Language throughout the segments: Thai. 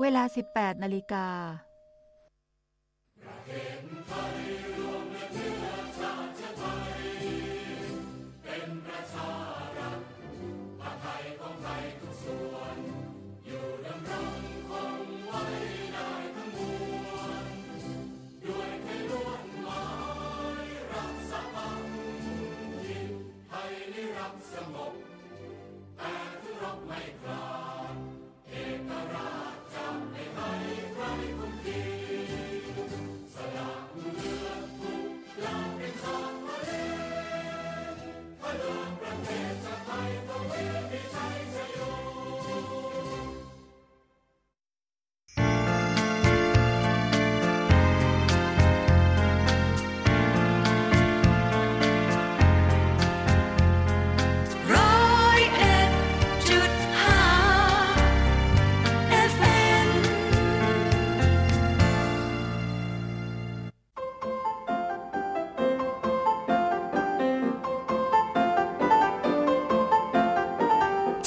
เวลา 18นาฬิกา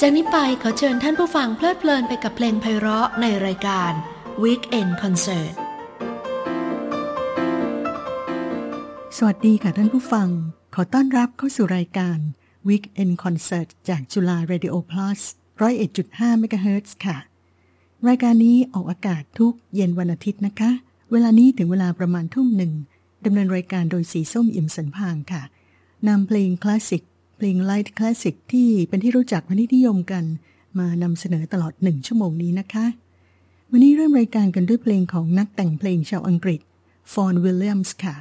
จากนี้ไปขอเชิญท่านผู้ฟังเพลิดเพลินไปกับเพลงไพเราะในรายการ Weekend Concert สวัสดีค่ะท่านผู้ฟัง ขอต้อนรับเข้าสู่รายการ Weekend Concert จากจุฬา Radio Plus 101.5 MHz ค่ะ รายการนี้ออกอากาศทุกเย็นวันอาทิตย์นะคะ เวลานี้ถึงเวลาประมาณทุ่มหนึ่งดำเนินรายการโดยสีส้มอิ่มสันพางค่ะนำเพลงคลาสสิก เพลงไลท์คลาสสิกที่เป็นที่รู้จักเป็นที่นิยมกัน มานำเสนอตลอดหนึ่งชั่วโมงนี้นะคะ วันนี้เริ่มรายการกันด้วยเพลงของนักแต่งเพลงชาวอังกฤษฟอนวิลเลียมส์ค่ะ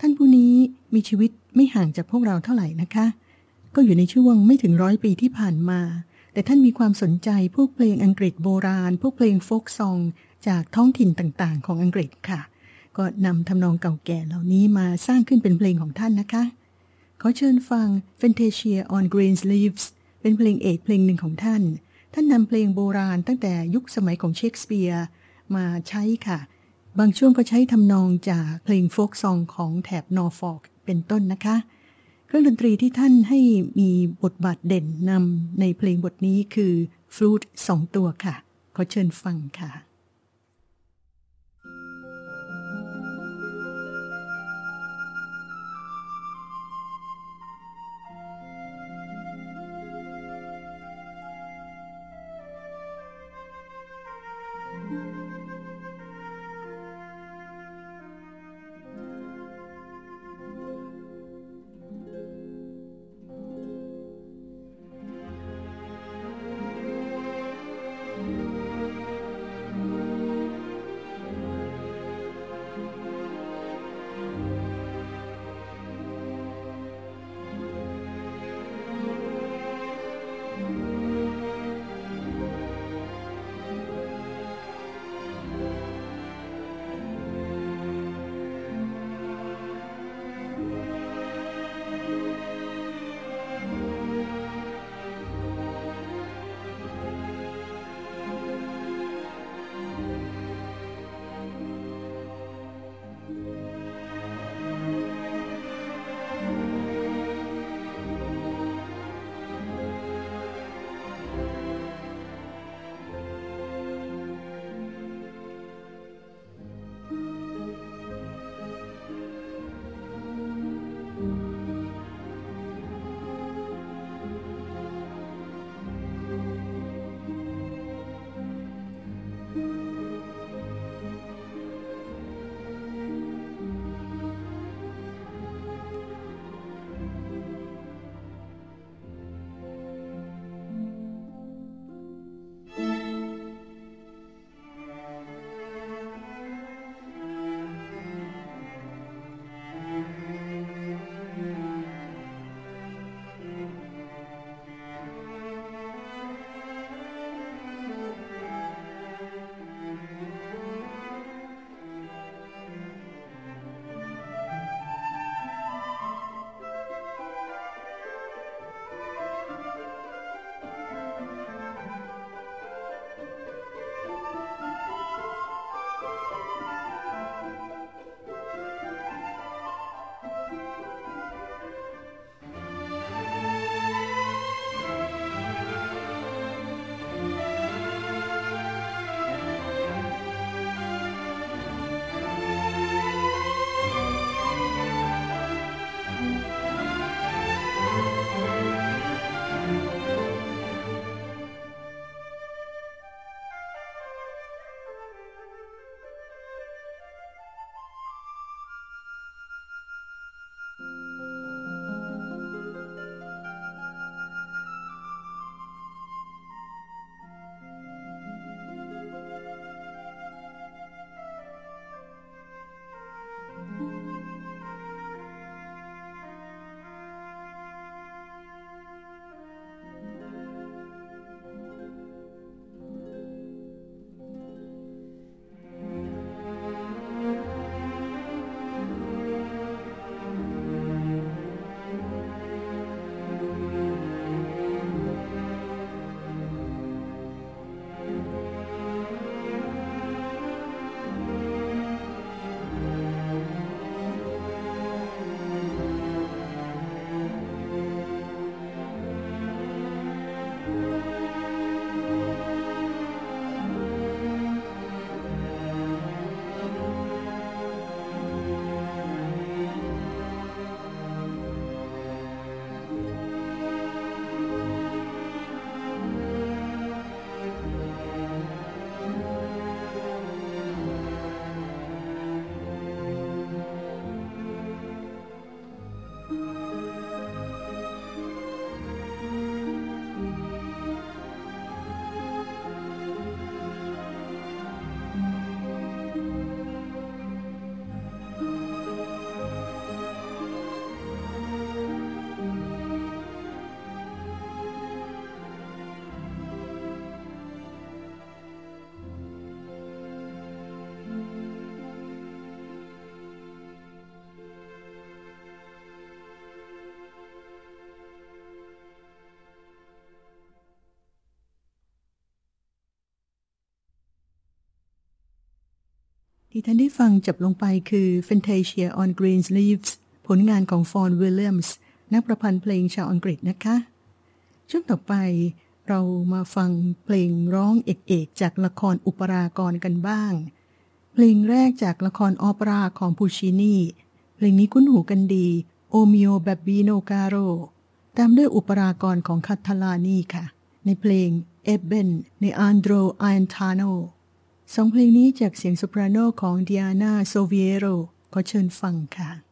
ท่านผู้นี้มีชีวิตไม่ห่างจากพวกเราเท่าไหร่นะคะ ก็อยู่ในช่วงไม่ถึงร้อยปีที่ผ่านมา แต่ท่านมีความสนใจพวกเพลงอังกฤษโบราณ พวกเพลงโฟกซอง จากท้องถิ่นต่างๆ ของอังกฤษค่ะ ก็นำทำนองเก่าแก่เหล่านี้มาสร้างขึ้นเป็นเพลงของท่านนะคะ ขอเชิญฟัง Fantasia on Green Leaves เป็นเพลงเอกเพลงหนึ่งของท่าน ท่านนำเพลงโบราณตั้งแต่ยุคสมัยของเชคสเปียร์มาใช้ค่ะ บางช่วงก็ใช้ทำนองจากเพลงโฟกซองของแถบนอร์ฟอกเป็นต้นนะคะ เครื่องดนตรีที่ท่านให้มีบทบาทเด่นนำในเพลงบทนี้คือฟลูตสองตัวค่ะ ขอเชิญฟังค่ะ ที่ท่านได้ฟังจบลงไปคือ Fantasia on Green Leaves ผลงานของฟอนวิลเลียมส์นักประพันธ์เพลงชาวอังกฤษนะคะ ช่วงต่อไปเรามาฟังเพลงร้องเอกๆจากละครอุปรากรกันบ้าง เพลงแรกจากละครออเปราของปูชินีเพลงนี้คุ้นหูกันดีโอมิโอแบบบีโนกาโรตามด้วยอุปรากรของคาทาลานีค่ะ ในเพลงเอเบนในอันโดรอันทาโน สองเพลงนี้จากเสียงโซปราโนของดิอานาโซเวียโร ขอเชิญฟังค่ะ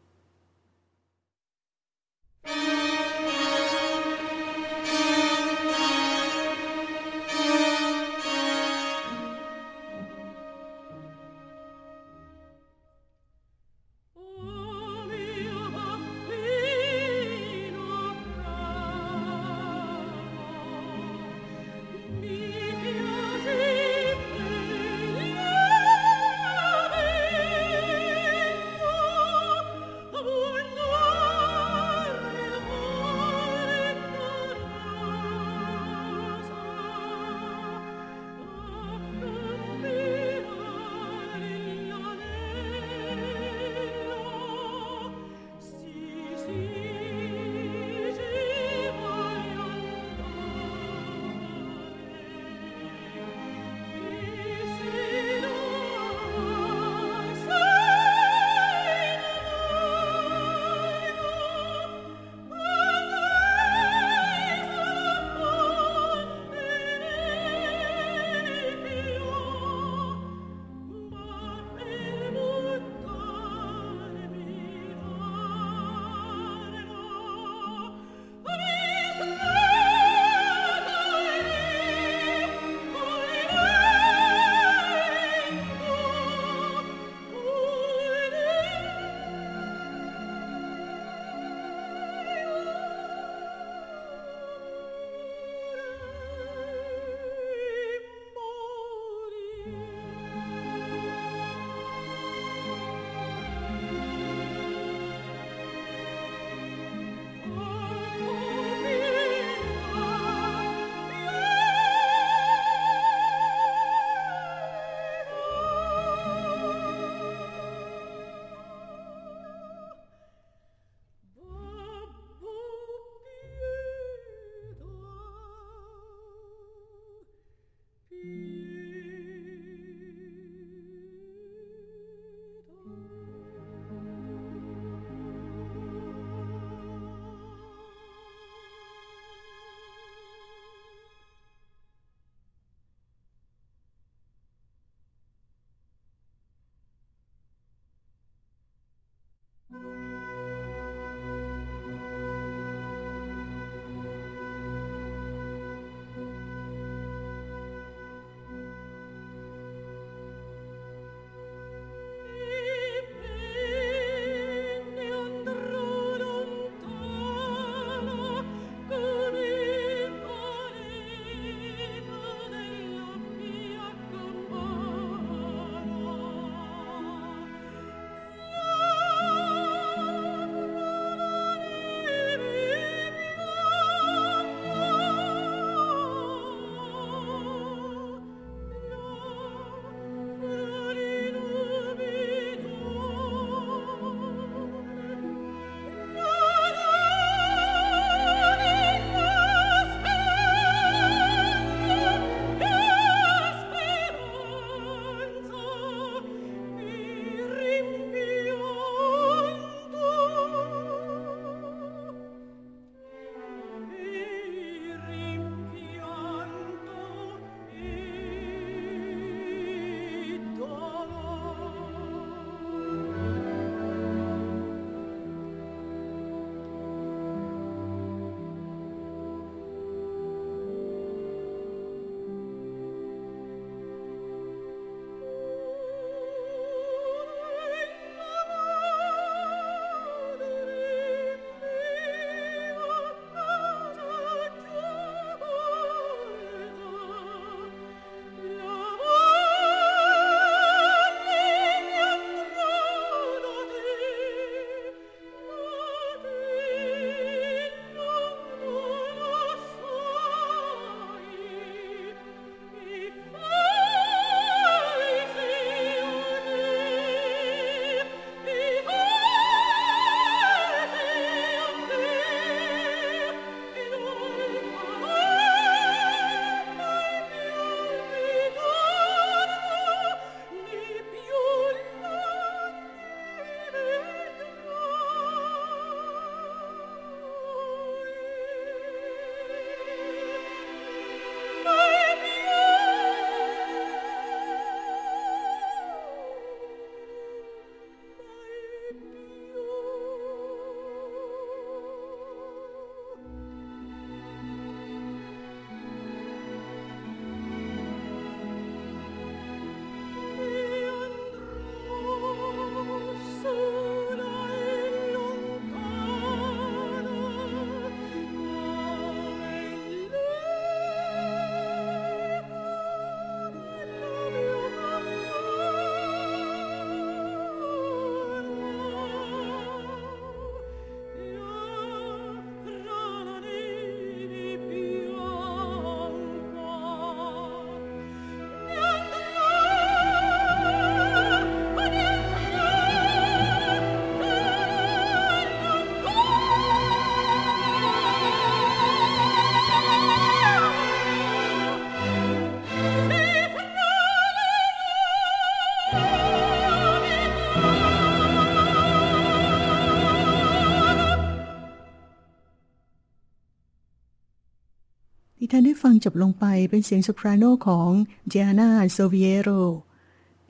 ท่านได้ฟังจบลงไปเป็นเสียงโซปราโนของเจอานาโซเวียโร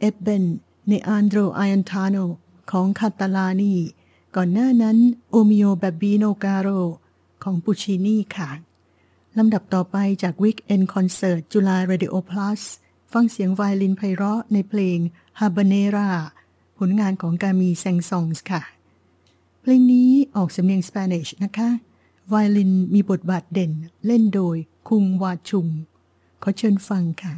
Ebben? Ne andrò lontana ของคาตาลานี ก่อนหน้านั้น O mio babbino caro ของปุชชินีค่ะ ลำดับต่อไปจาก Weekend Concert จุฬา Radio Plus ฟังเสียงไวโอลินไพเราะในเพลงฮาบาเนราผลงานของกามีแซงซองส์ค่ะ เพลงนี้ออกสำเนียงสเปนิชนะคะไวลินมีบทบาทเด่นเล่นโดย คุงวาชุง ขอเชิญฟังค่ะ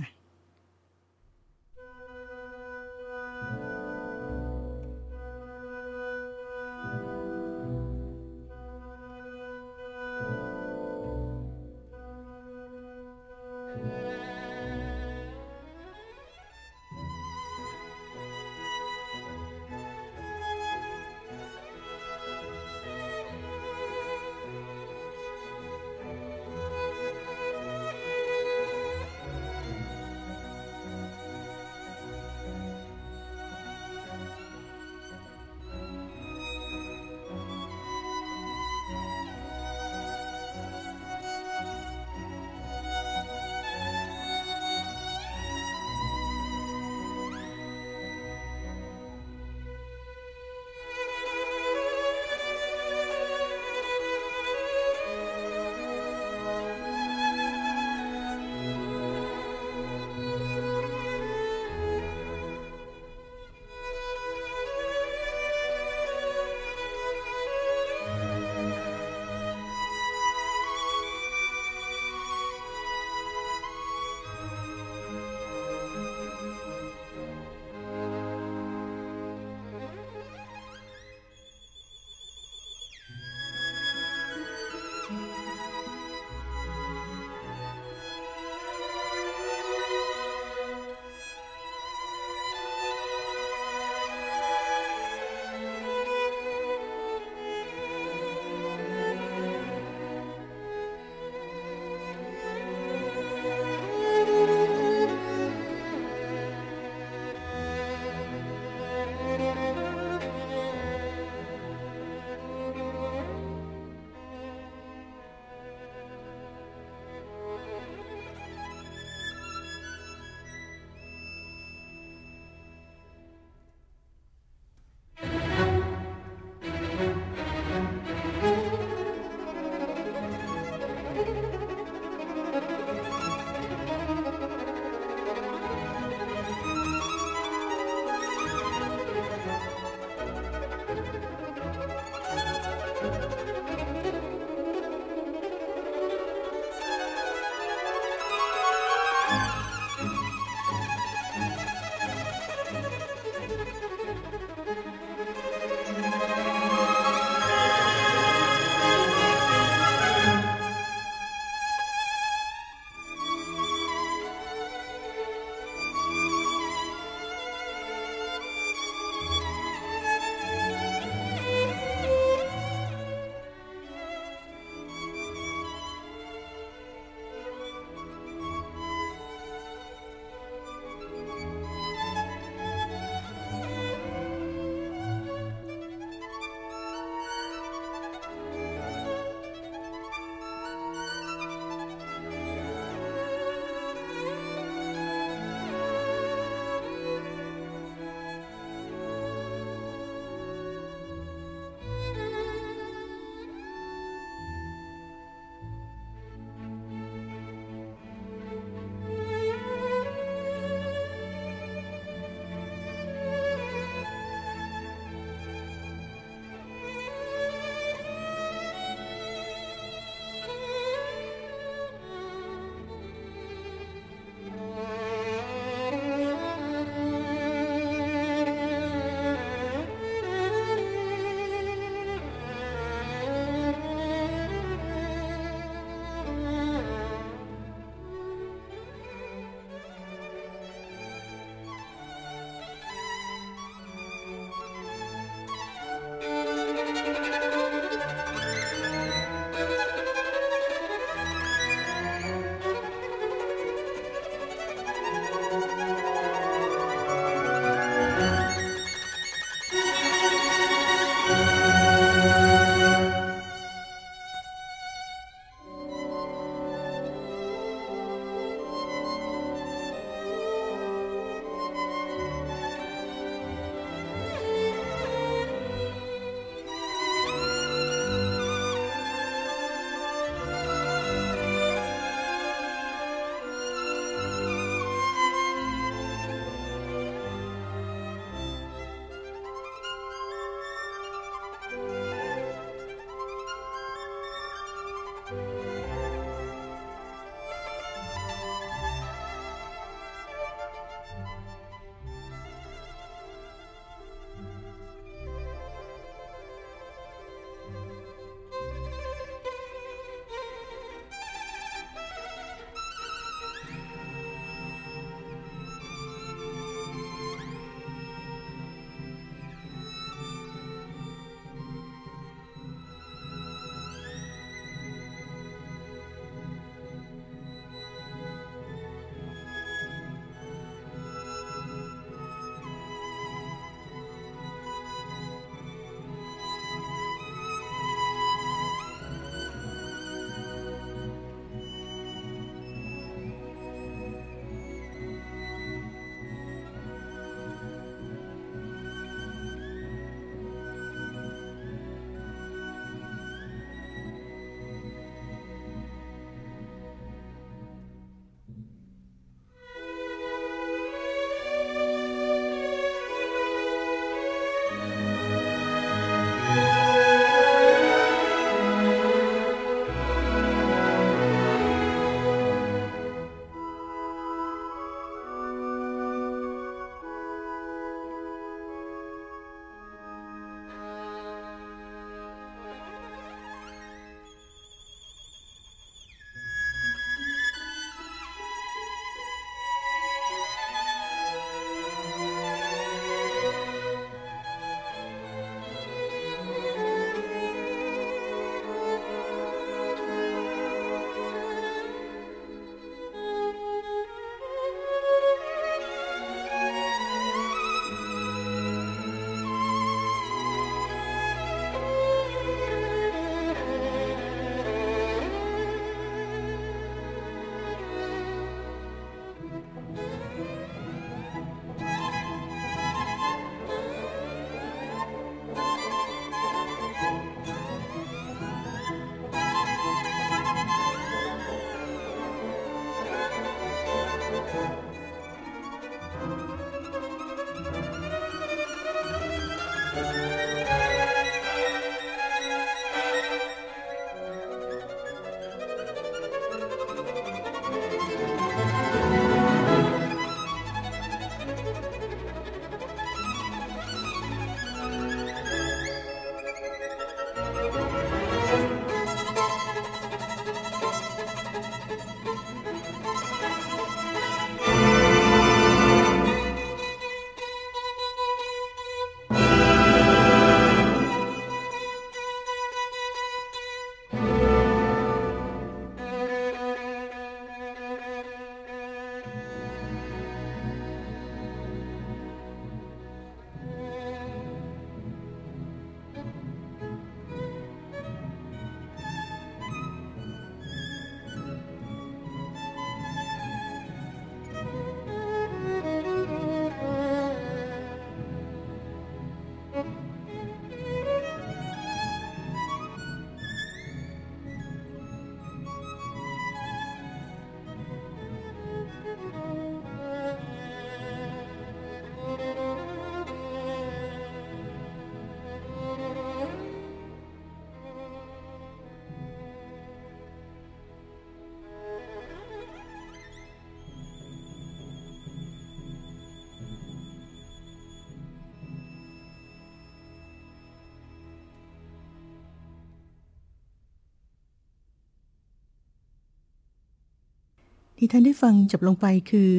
ที่ท่านได้ฟังจบลงไปคือ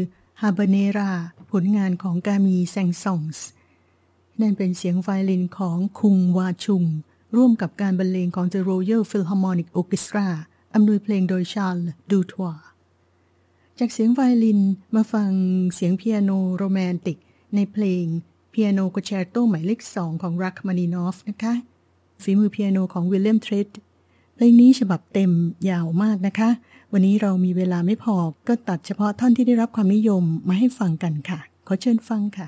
ฮาบาเนราผลงานของกามีแซงซองส์นั่นเป็นเสียงไวโอลินของคุงวาชุง ร่วมกับการบรรเลงของ The Royal Philharmonic Orchestra อำนวยเพลงโดยชาร์ลดูทัวจากเสียงไวโอลินมาฟังเสียงเปียโนโรแมนติก ในเพลงเปียโนโคแชร์โตหมายเลขสองของรักมานินอฟนะคะฝีมือเปียโนของวิลเลียมเทรด เพลงนี้ฉบับเต็มยาวมากนะคะ วันนี้เรามีเวลาไม่พอก็ตัดเฉพาะท่อนที่ได้รับความนิยมมาให้ฟังกันค่ะ ขอเชิญฟังค่ะ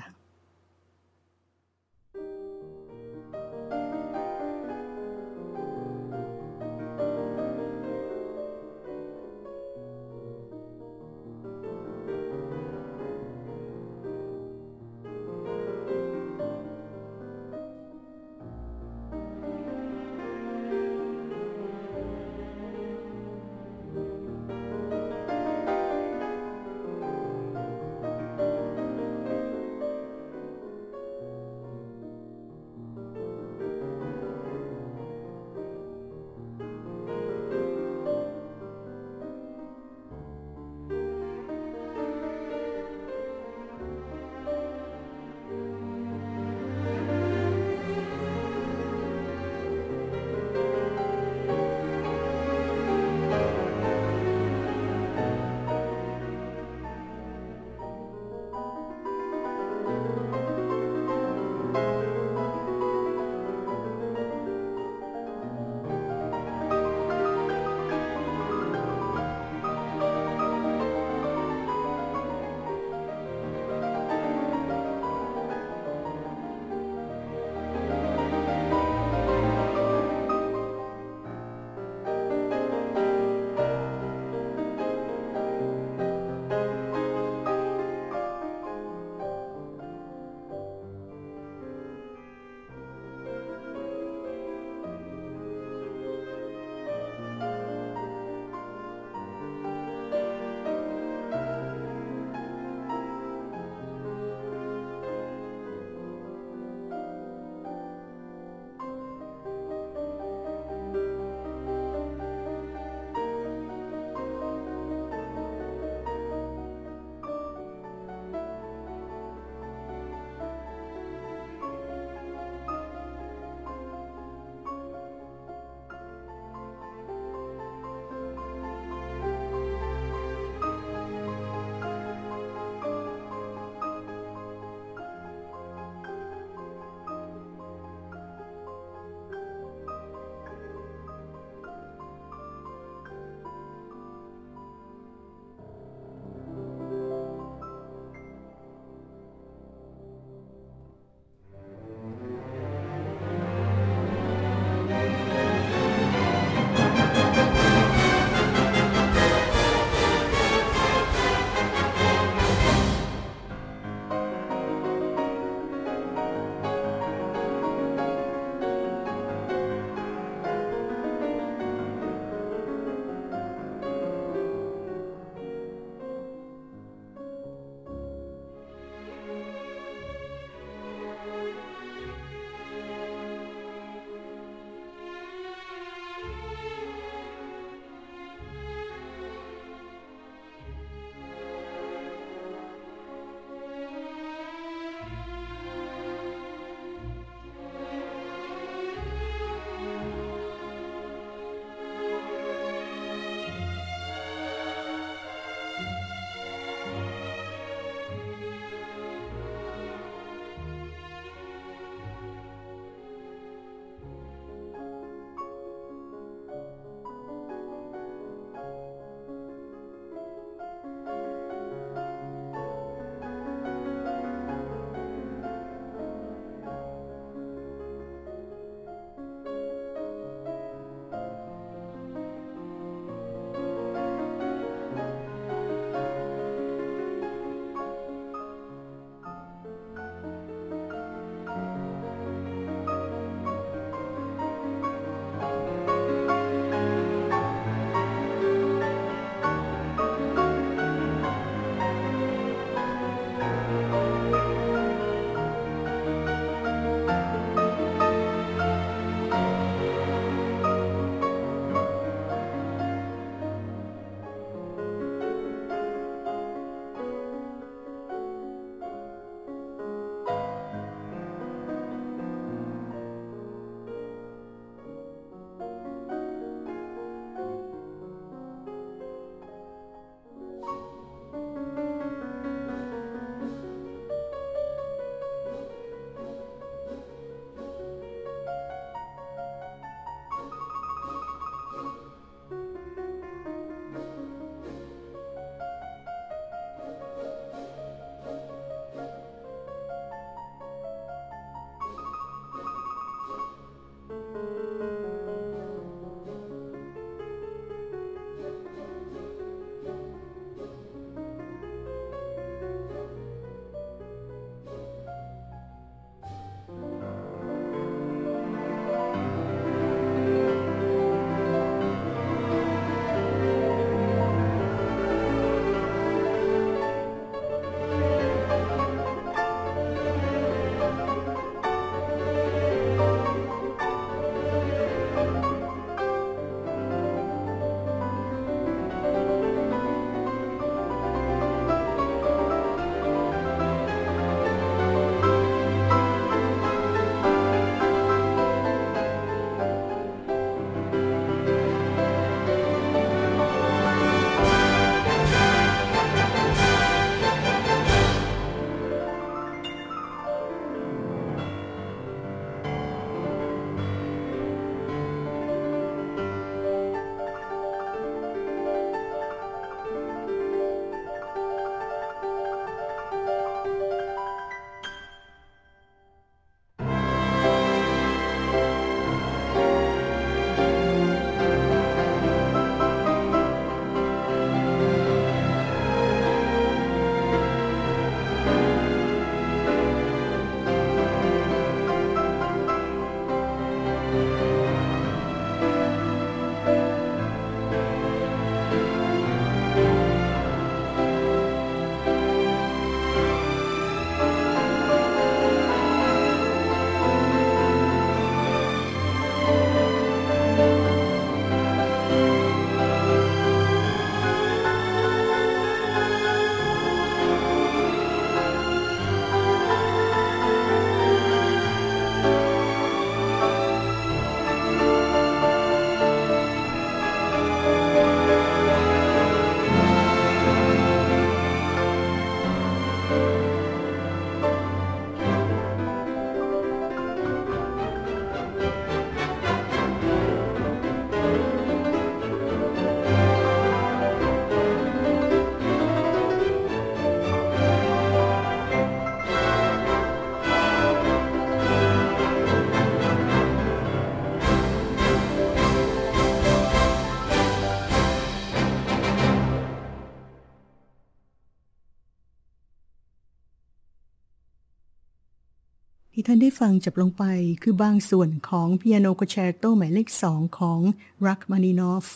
ท่านได้ฟังจบลงไปคือบางส่วนของเปียโนคอนแชร์โตหมายเลขสองของรัคมานินอฟ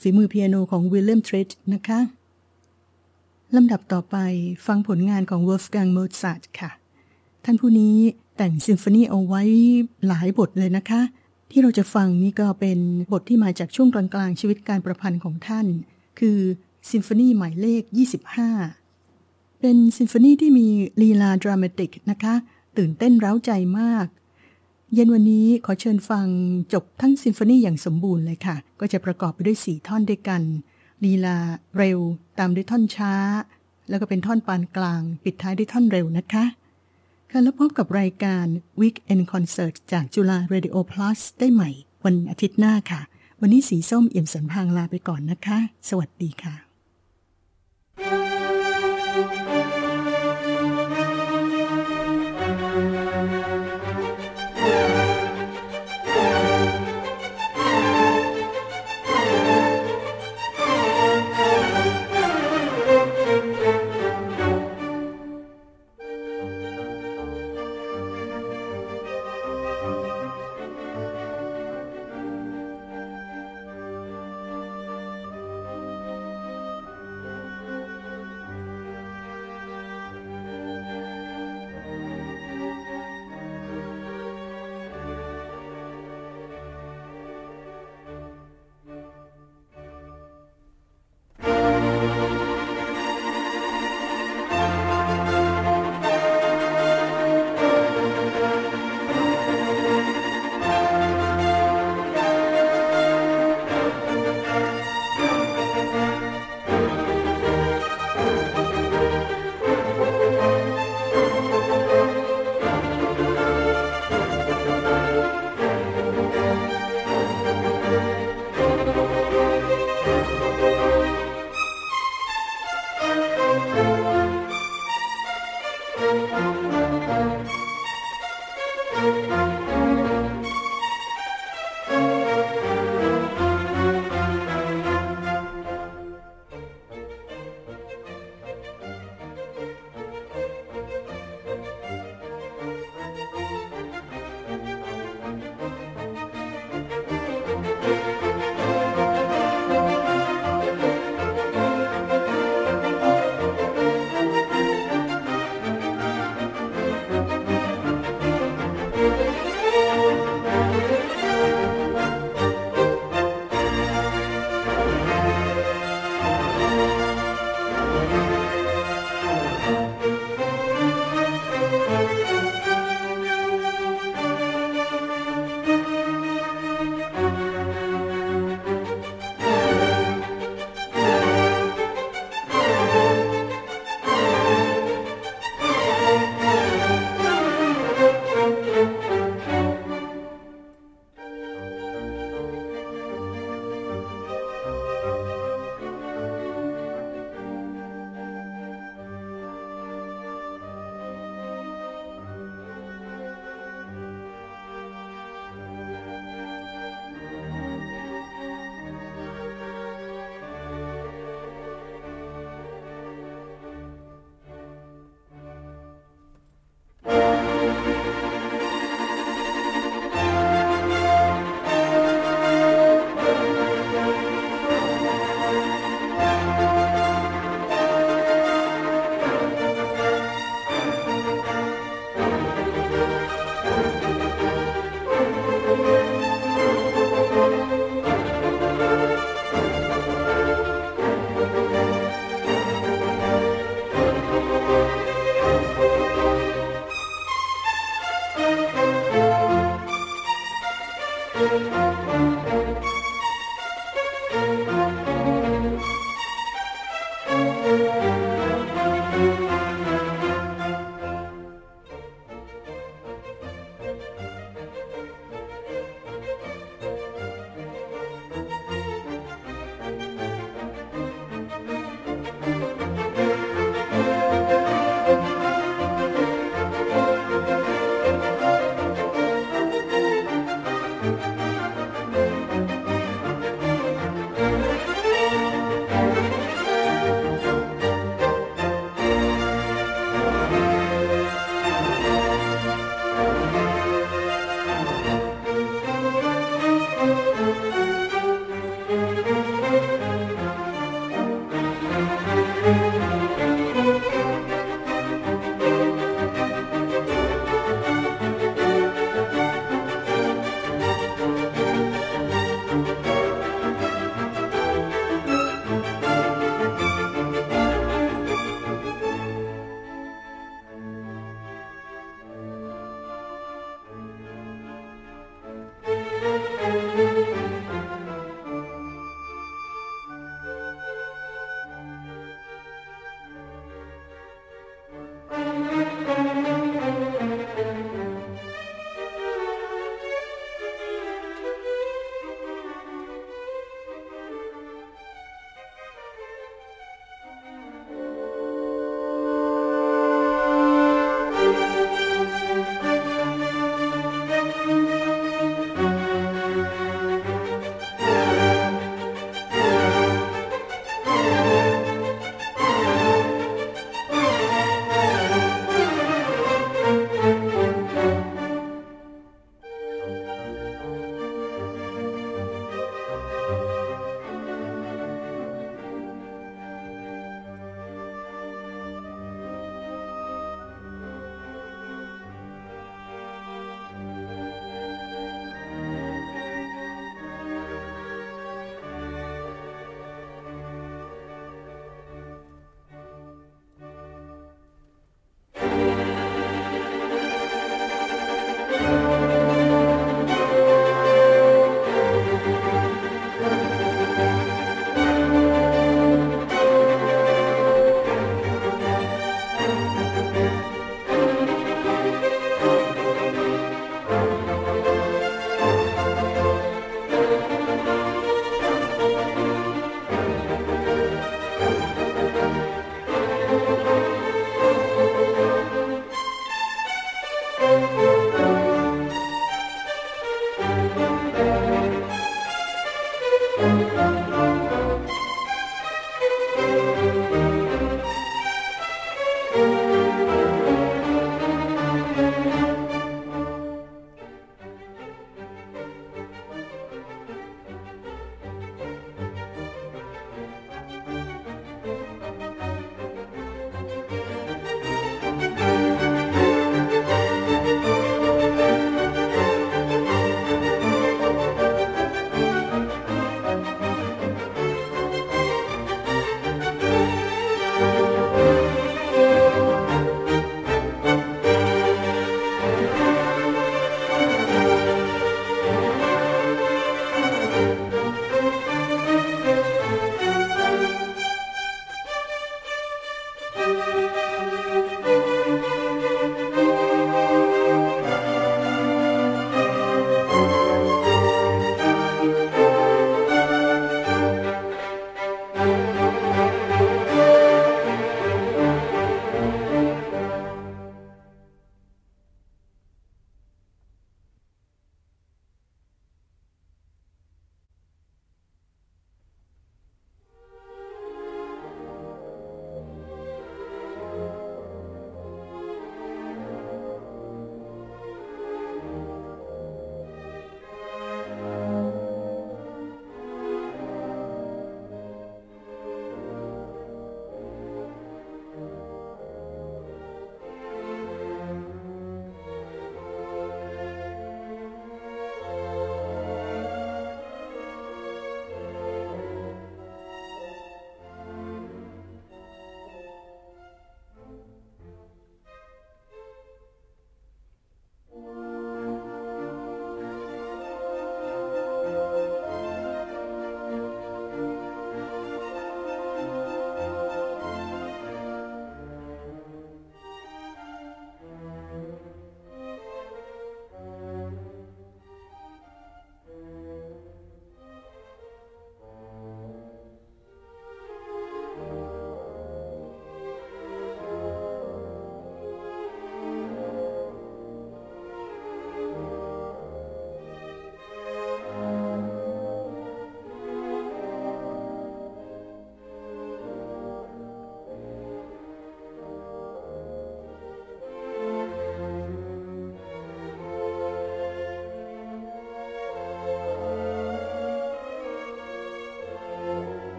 ฝีมือเปียโนของวิลเลียมทริดนะคะลำดับต่อไปฟังผลงานของวอล์ฟกังโมซาร์ทค่ะ ท่านผู้นี้แต่งซิมโฟนีเอาไว้หลายบทเลยนะคะ ที่เราจะฟังนี่ก็เป็นบทที่มาจากช่วงกลางๆ ชีวิตการประพันธ์ของท่าน คือซิมโฟนีหมายเลข 25 เป็นซิมโฟนีที่มีลีลาดรามาติกนะคะ ตื่นเต้นเร้าใจมาก เย็นวันนี้ขอเชิญฟังจบทั้งซิมโฟนีอย่างสมบูรณ์เลยค่ะ ก็จะประกอบไปด้วยสี่ท่อนด้วยกันลีลาเร็ว ตามด้วยท่อนช้า แล้วก็เป็นท่อนปานกลาง ปิดท้ายด้วยท่อนเร็วนะคะค่ะแล้วพบกับรายการ Weekend Concert จากจุฬา Radio Plus ได้ใหม่ วันอาทิตย์หน้าค่ะ วันนี้สีส้มเอี่ยมสันพางลาไปก่อนนะคะ สวัสดีค่ะ「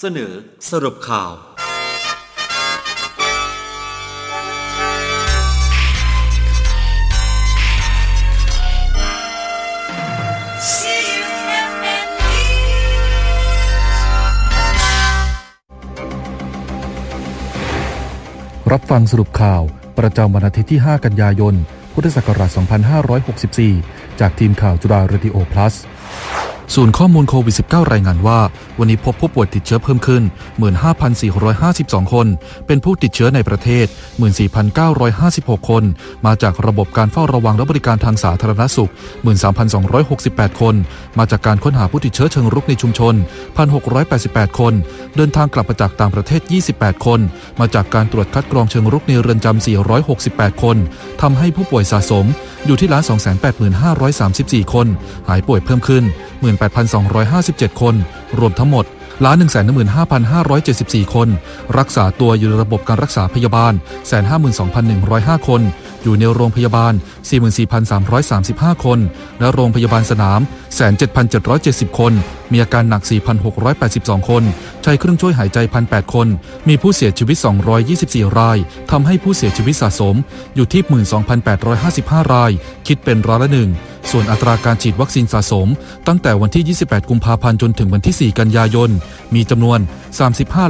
เสนอสรุปข่าว รับฟังสรุปข่าว ประจำวันอาทิตย์ที่ 5 กันยายน พุทธศักราช 2564 จากทีมข่าวจุฬาเรดิโอ plus ศูนย์ข้อมูลโควิด -19 รายงานว่า วันนี้พบผู้ป่วยติดเชื้อเพิ่มขึ้น 15,452 คน เป็นผู้ติดเชื้อในประเทศ 14,956 คน มาจากระบบการเฝ้าระวังและบริการทางสาธารณสุข 13,268 คน มาจากการค้นหาผู้ติดเชื้อเชิงรุกในชุมชน 1,688 คน เดินทางกลับมาจากต่างประเทศ 28 คน มาจากการตรวจคัดกรองเชิงรุกในเรือนจำ468 คน ทำให้ผู้ป่วยสะสมอยู่ที่ล้าน285,534 คน หายป่วยเพิ่มขึ้น8,257 คน รวมทั้งหมดล้าน115,574คน รักษาตัวอยู่ในระบบการรักษาพยาบาล152,105คน อยู่ในโรงพยาบาล 44,335 คน และโรงพยาบาลสนาม 17,770 คน มีอาการหนัก 4,682 คน ใช้เครื่องช่วยหายใจ 1,008 คน มีผู้เสียชีวิต 224 ราย ทำให้ผู้เสียชีวิตสะสม อยู่ที่ 12,855 ราย คิดเป็นร้อยละหนึ่ง ส่วนอัตราการฉีดวัคซีนสะสม ตั้งแต่วันที่ 28 กุมภาพันธ์จนถึงวันที่ 4 กันยายน มีจำนวน 35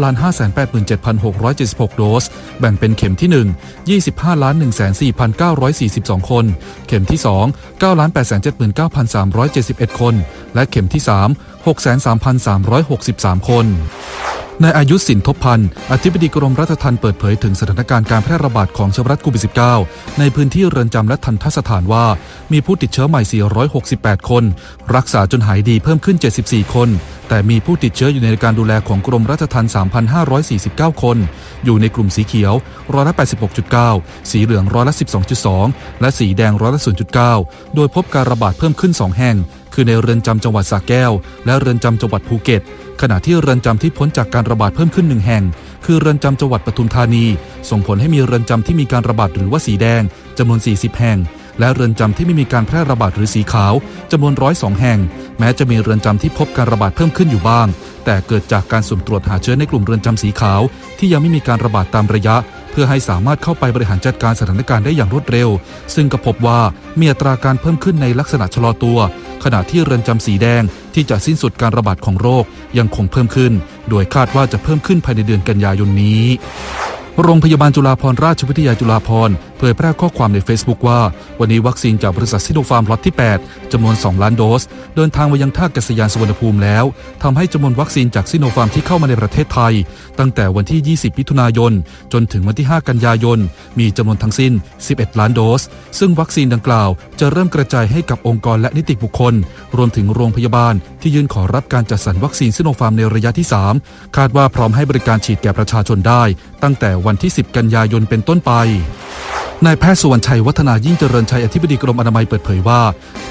587,676 โดส แบ่งเป็นเข็มที่ 1 25 1,4942 คน เข็มที่ 2 9 879,371 คน และเข็มที่ 3 63,363 คน นายอายุสินทบพันธ์อธิบดีกรมรัฐทัณฑ์เปิดเผยถึงสถานการณ์การแพร่ระบาดของเชื้อไวรัสโควิด -19 ในพื้นที่เรือนจำและทันทสถานว่า มีผู้ติดเชื้อใหม่ 468 คน รักษาจนหายดีเพิ่มขึ้น 74 คน แต่มีผู้ติดเชื้ออยู่ในการดูแลของกรมรัฐทัณฑ์3,549 คน อยู่ในกลุ่มสีเขียวร้อยละ86.9 สีเหลืองร้อยละ12.2 และสีแดงร้อยละ0.9 โดยพบการระบาดเพิ่มขึ้น 2 แห่ง คือในเรือนจำจังหวัดสระแก้ว และเรือนจำจังหวัดภูเก็ต ขณะที่เรือนจำที่พ้นจากการระบาดเพิ่มขึ้นหนึ่งแห่ง คือเรือนจำจังหวัดปทุมธานี ส่งผลให้มีเรือนจำที่มีการระบาดหรือว่าสีแดงจำนวน 40 แห่ง และเรือนจำที่ไม่มีการแพร่ระบาดหรือสีขาวจำนวนร้อยสองแห่ง แม้จะมีเรือนจำที่พบการระบาดเพิ่มขึ้นอยู่บ้าง แต่เกิดจากการสุ่มตรวจหาเชื้อในกลุ่มเรือนจำสีขาว ที่ยังไม่มีการระบาดตามระยะเพื่อให้สามารถเข้าไปบริหารจัดการสถานการณ์ได้อย่างรวดเร็ว ซึ่งก็พบว่ามีอัตราการเพิ่มขึ้นในลักษณะชะลอตัว ขณะที่เรือนจำสีแดงที่จะสิ้นสุดการระบาดของโรคยังคงเพิ่มขึ้น โดยคาดว่าจะเพิ่มขึ้นภายในเดือนกันยายนนี้ โรงพยาบาลจุฬาภรณ์ราชวิทยาลัยจุฬาภรณ์ เผยแพร่ข้อความใน Facebook ว่า วันนี้วัคซีนจากบริษัทซิโนฟาร์มล็อตที่ 8 จำนวน 2 ล้านโดส เดินทางมายังท่ากาศยานสุวรรณภูมิแล้วทำให้จำนวนวัคซีนจากซิโนฟาร์มที่เข้ามาในประเทศไทย ตั้งแต่วันที่ 20 มิถุนายน จนถึงวันที่ 5 กันยายน มีจำนวนทั้งสิ้น 11 ล้านโดส ซึ่งวัคซีนดังกล่าว จะเริ่มกระจายให้กับองค์กรและนิติบุคคล รวมถึงโรงพยาบาล ที่ยื่นขอรับการจัดสรรวัคซีนซิโนฟาร์มในระยะที่ 3 คาดว่าพร้อมให้บริการฉีดแก่ประชาชนได้ ตั้งแต่วันที่ 10 กันยายนเป็นต้นไป นายแพทย์สุวรรณชัยวัฒนายิ่งเจริญชัยอธิบดีกรมอนามัยเปิดเผยว่า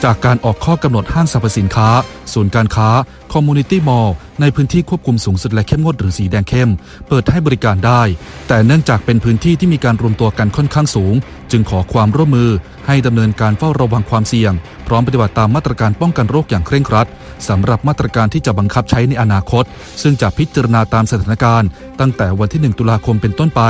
จากการออกข้อกำหนดห้างสรรพสินค้า ศูนย์การค้าคอมมูนิตี้มอลล์ในพื้นที่ควบคุมสูงสุดและเข้มงวดหรือสีแดงเข้ม เปิดให้บริการได้ แต่เนื่องจากเป็นพื้นที่ที่มีการรวมตัวกันค่อนข้างสูง จึงขอความร่วมมือให้ดำเนินการเฝ้าระวังความเสี่ยง พร้อมปฏิบัติตามมาตรการป้องกันโรคอย่างเคร่งครัดสำหรับมาตรการที่จะบังคับใช้ในอนาคต ซึ่งจะพิจารณาตามสถานการณ์ ตั้งแต่วันที่ 1 ตุลาคมเป็นต้นไป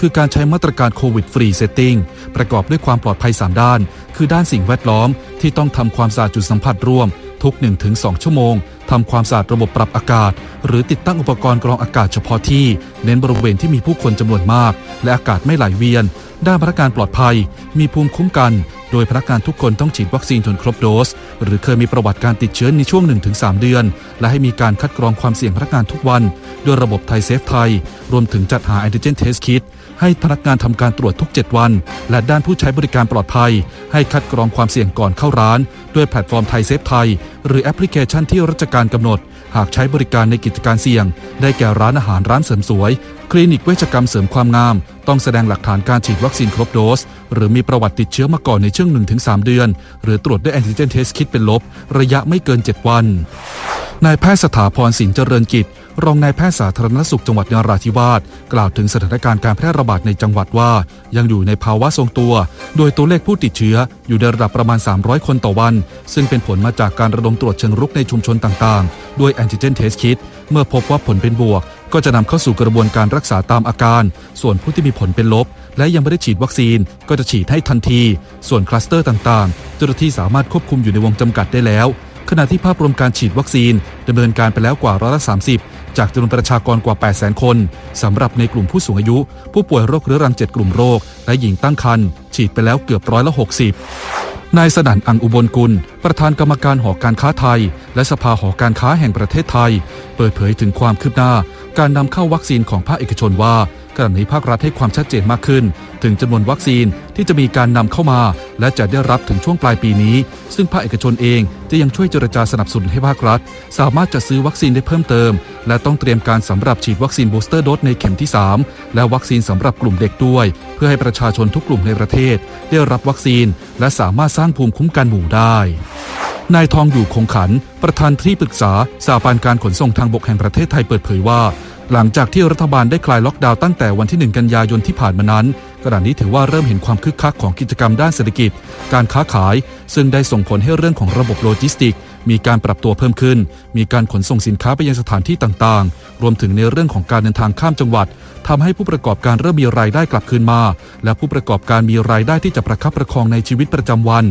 คือการใช้มาตรการ COVID Free Setting ประกอบด้วยความปลอดภัย 3 ด้าน คือด้านสิ่งแวดล้อมที่ต้องทำความสะอาดจุดสัมผัสร่วม ทุก 1-2 ชั่วโมง ทำความสะอาดระบบปรับอากาศ หรือติดตั้งอุปกรณ์กรองอากาศเฉพาะที่ เน้นบริเวณที่มีผู้คนจำนวนมาก และอากาศไม่ไหลเวียน ด้านพนักงานปลอดภัย มีภูมิคุ้มกัน โดยพนักงานทุกคนต้องฉีดวัคซีนจนครบโดส หรือเคยมีประวัติการติดเชื้อในช่วง 1-3 เดือน และให้มีการคัดกรองความเสี่ยงพนักงานทุกวันด้วยระบบไทยเซฟไทย รวมถึงจัดหา antigen test kit ให้พนักงานทำการตรวจทุก 7 วัน และด้านผู้ใช้บริการปลอดภัย ให้คัดกรองความเสี่ยงก่อนเข้าร้าน ด้วยแพลตฟอร์มไทยเซฟไทย หรือแอปพลิเคชันที่ราชการกำหนด หากใช้บริการในกิจการเสี่ยง ได้แก่ร้านอาหารร้านเสริมสวย คลินิกเวชกรรมเสริมความงาม ต้องแสดงหลักฐานการฉีดวัคซีนครบโดส หรือมีประวัติติดเชื้อมาก่อนในช่วง 1-3 เดือน หรือตรวจด้วย antigen test kit เป็นลบ ระยะไม่เกิน 7 วันนายแพทย์สถาพรสินเจริญกิจ รองนายแพทย์สาธารณสุขจังหวัดนราธิวาสกล่าวถึงสถานการณ์การแพร่ระบาดในจังหวัดว่า ยังอยู่ในภาวะทรงตัว โดยตัวเลขผู้ติดเชื้ออยู่ในระดับประมาณ 300 คนต่อวัน ซึ่งเป็นผลมาจากการระดมตรวจเชิงรุกในชุมชนต่างๆ ด้วย antigen test kit เมื่อพบว่าผลเป็นบวก ก็จะนำเข้าสู่กระบวนการรักษาตามอาการ ส่วนผู้ที่มีผลเป็นลบ และยังไม่ได้ฉีดวัคซีน ก็จะฉีดให้ทันที ส่วนคลัสเตอร์ต่างๆ เจ้าหน้าที่สามารถควบคุมอยู่ในวงจำกัดได้แล้ว ขณะที่ภาพรวมการฉีดวัคซีนดำเนินการไปแล้วกว่าร้อยละ30 จากจำนวนประชากรกว่า 800,000 คนสำหรับในกลุ่มผู้สูงอายุ ผู้ป่วยโรคเรื้อรัง 7 กลุ่มโรค และหญิงตั้งครรภ์ฉีดไปแล้วเกือบร้อยละ 60 นายสนั่นอังอุบลกุล ประธานกรรมการหอการค้าไทย และสภาหอการค้าแห่งประเทศไทย เปิดเผยถึงความคืบหน้า การนำเข้าวัคซีนของภาคเอกชนว่า ขณะนี้ภาครัฐให้ความชัดเจนมากขึ้น ถึงจำนวนวัคซีนที่จะมีการนำเข้ามา และจะได้รับถึงช่วงปลายปีนี้ ซึ่งภาคเอกชนเองจะยังช่วยเจรจาสนับสนุนให้ภาครัฐ สามารถจัดซื้อวัคซีนได้เพิ่มเติม และต้องเตรียมการสำหรับฉีดวัคซีนบูสเตอร์โดสในเข็มที่ 3 และวัคซีนสำหรับกลุ่มเด็กด้วย เพื่อให้ประชาชนทุกกลุ่มในประเทศ ได้รับวัคซีน และสามารถสร้างภูมิคุ้มกันหมู่ได้นายทองอยู่คงขัน ประธานที่ปรึกษาสาบานการขนส่งทางบกแห่งประเทศไทยเปิดเผยว่า หลังจากที่รัฐบาลได้คลายล็อกดาวน์ตั้งแต่วันที่ 1 กันยายนที่ผ่านมานั้นขณะนี้ถือว่าเริ่มเห็นความคึกคักของกิจกรรมด้านเศรษฐกิจ การค้าขาย ซึ่งได้ส่งผลให้เรื่องของระบบโลจิสติกมีการปรับตัวเพิ่มขึ้น มีการขนส่งสินค้าไปยังสถานที่ต่างๆ รวมถึงในเรื่องของการเดินทางข้ามจังหวัดทำให้ผู้ประกอบการเริ่มมีรายได้กลับคืนมา และผู้ประกอบการมีรายได้ที่จะประคับประคองในชีวิตประจำวัน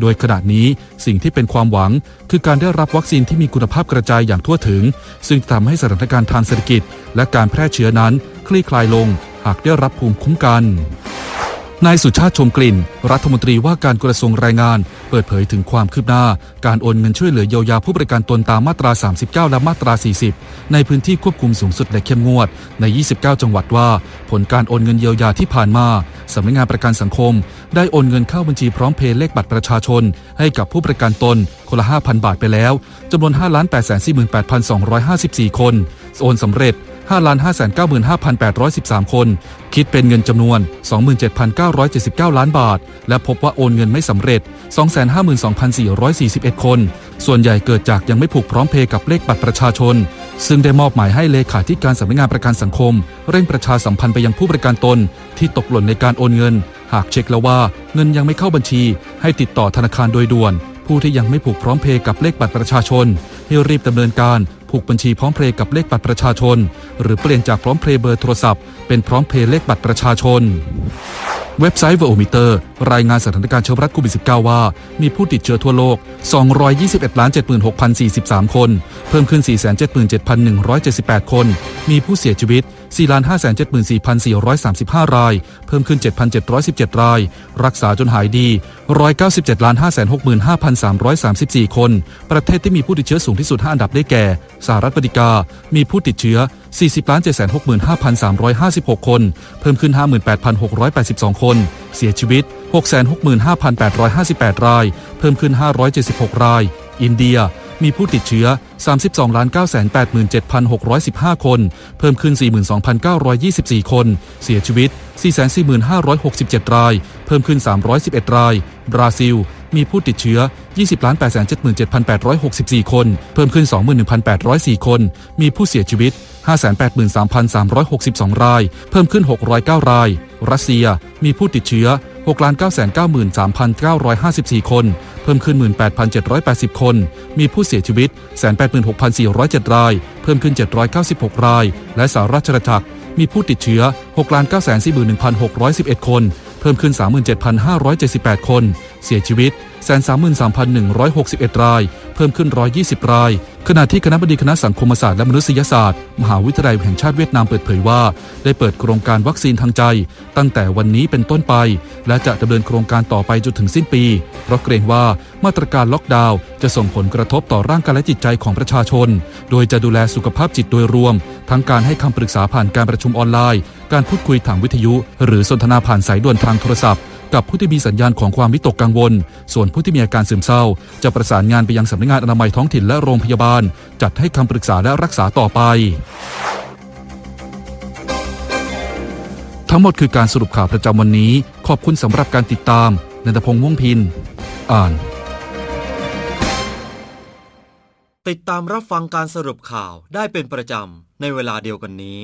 โดยขณะนี้สิ่งที่เป็นความหวัง คือการได้รับวัคซีนที่มีคุณภาพกระจายอย่างทั่วถึง ซึ่งจะทำให้สถานการณ์ทางเศรษฐกิจ และการแพร่เชื้อนั้น คลี่คลายลง หากได้รับภูมิคุ้มกัน นายสุชาติชมกลิ่น รัฐมนตรีว่าการกระทรวงแรงงาน เปิดเผยถึงความคืบหน้า การโอนเงินช่วยเหลือเยียวยาผู้ประกันตนตามมาตรา 39 และมาตรา 40 ในพื้นที่ควบคุมสูงสุดและเข้มงวด ใน 29 จังหวัดว่า ผลการโอนเงินเยียวยาที่ผ่านมาสำนักงานประกันสังคม ได้โอนเงินเข้าบัญชีพร้อมเพย์เลขบัตรประชาชน ให้กับผู้ประกันตน คนละ 5,000 บาทไปแล้วจำนวน 5 8 4 8 2 5 4 คน โอนสำเร็จ 5,595,813 คน คิดเป็นเงินจำนวน 27,979 ล้านบาท และพบว่าโอนเงินไม่สำเร็จ 252,441 คน ส่วนใหญ่เกิดจากยังไม่ผูกพร้อมเพย์กับเลขบัตรประชาชน ซึ่งได้มอบหมายให้เลขาธิการสำนักงานประกันสังคม เร่งประชาสัมพันธ์ไปยังผู้ประกันตน ที่ตกหล่นในการโอนเงิน หากเช็คแล้วว่าเงินยังไม่เข้าบัญชี ให้ติดต่อธนาคารโดยด่วนผู้ที่ยังไม่ผูกพร้อมเพย์กับเลขบัตรประชาชน ให้รีบดำเนินการ ผูกบัญชีพร้อมเพย์กับเลขบัตรประชาชน หรือเปลี่ยนจากพร้อมเพย์เบอร์โทรศัพท์เป็นพร้อมเพย์เลขบัตรประชาชน เว็บไซต์ v e r o m e t e r รายงานสถานการณ์เชื้อไวรัสโควิด -19 ว่า มีผู้ติดเชื้อทั่วโลก 221 76,043 คน เพิ่มขึ้น 477,178 คน มีผู้เสียชีวิต 4,574,435 ราย เพิ่มขึ้น 7,717 ราย รักษาจนหายดี 197,565,334 คน ประเทศที่มีผู้ติดเชื้อสูงที่สุด 5 อันดับได้แก่ สหรัฐอเมริกา มีผู้ติดเชื้อ 40,765,356 คน เพิ่มขึ้น 58,682 คน เสียชีวิต 665,858 ราย เพิ่มขึ้น 576 ราย อินเดีย มีผู้ติดเชื้อ 32,987,615 คน เพิ่มขึ้น 42,924 คน เสียชีวิต 445,67 ราย เพิ่มขึ้น 311 ราย บราซิล มีผู้ติดเชื้อ 20,877,864 คน เพิ่มขึ้น 21,804 คน มีผู้เสียชีวิต 583,362 ราย เพิ่มขึ้น 609 ราย รัสเซียมีผู้ติดเชื้อ 6,993,954 คน เพิ่มขึ้น 18,780 คน มีผู้เสียชีวิต 186,407 ราย เพิ่มขึ้น 796 ราย และสหรัฐอาณาจักรมีผู้ติดเชื้อ 6,941,611 คน เพิ่มขึ้น 37,578 คน เสียชีวิต 133,161 ราย เพิ่มขึ้น 120 ราย ขณะที่คณะบดีคณะสังคมศาสตร์และมนุษยศาสตร์ มหาวิทยาลัยแห่งชาติเวียดนามเปิดเผยว่า ได้เปิดโครงการวัคซีนทางใจ ตั้งแต่วันนี้เป็นต้นไป และจะดำเนินโครงการต่อไปจนถึงสิ้นปี เพราะเกรงว่ามาตรการล็อกดาวน์จะส่งผลกระทบต่อร่างกายและจิตใจของประชาชน โดยจะดูแลสุขภาพจิตโดยรวม ทั้งการให้คำปรึกษาผ่านการประชุมออนไลน์ การพูดคุยทางวิทยุ หรือสนทนาผ่านสายด่วนทางโทรศัพท์ กับผู้ที่มีสัญญาณของความวิตกกังวล ส่วนผู้ที่มีอาการซึมเศร้า จะประสานงานไปยังสำนักงานอนามัยท้องถิ่นและโรงพยาบาล จัดให้คำปรึกษาและรักษาต่อไป ทั้งหมดคือการสรุปข่าวประจำวันนี้ ขอบคุณสำหรับการติดตามนันทพงษ์ม่วงพิน อ่าน ติดตามรับฟังการสรุปข่าวได้เป็นประจำในเวลาเดียวกันนี้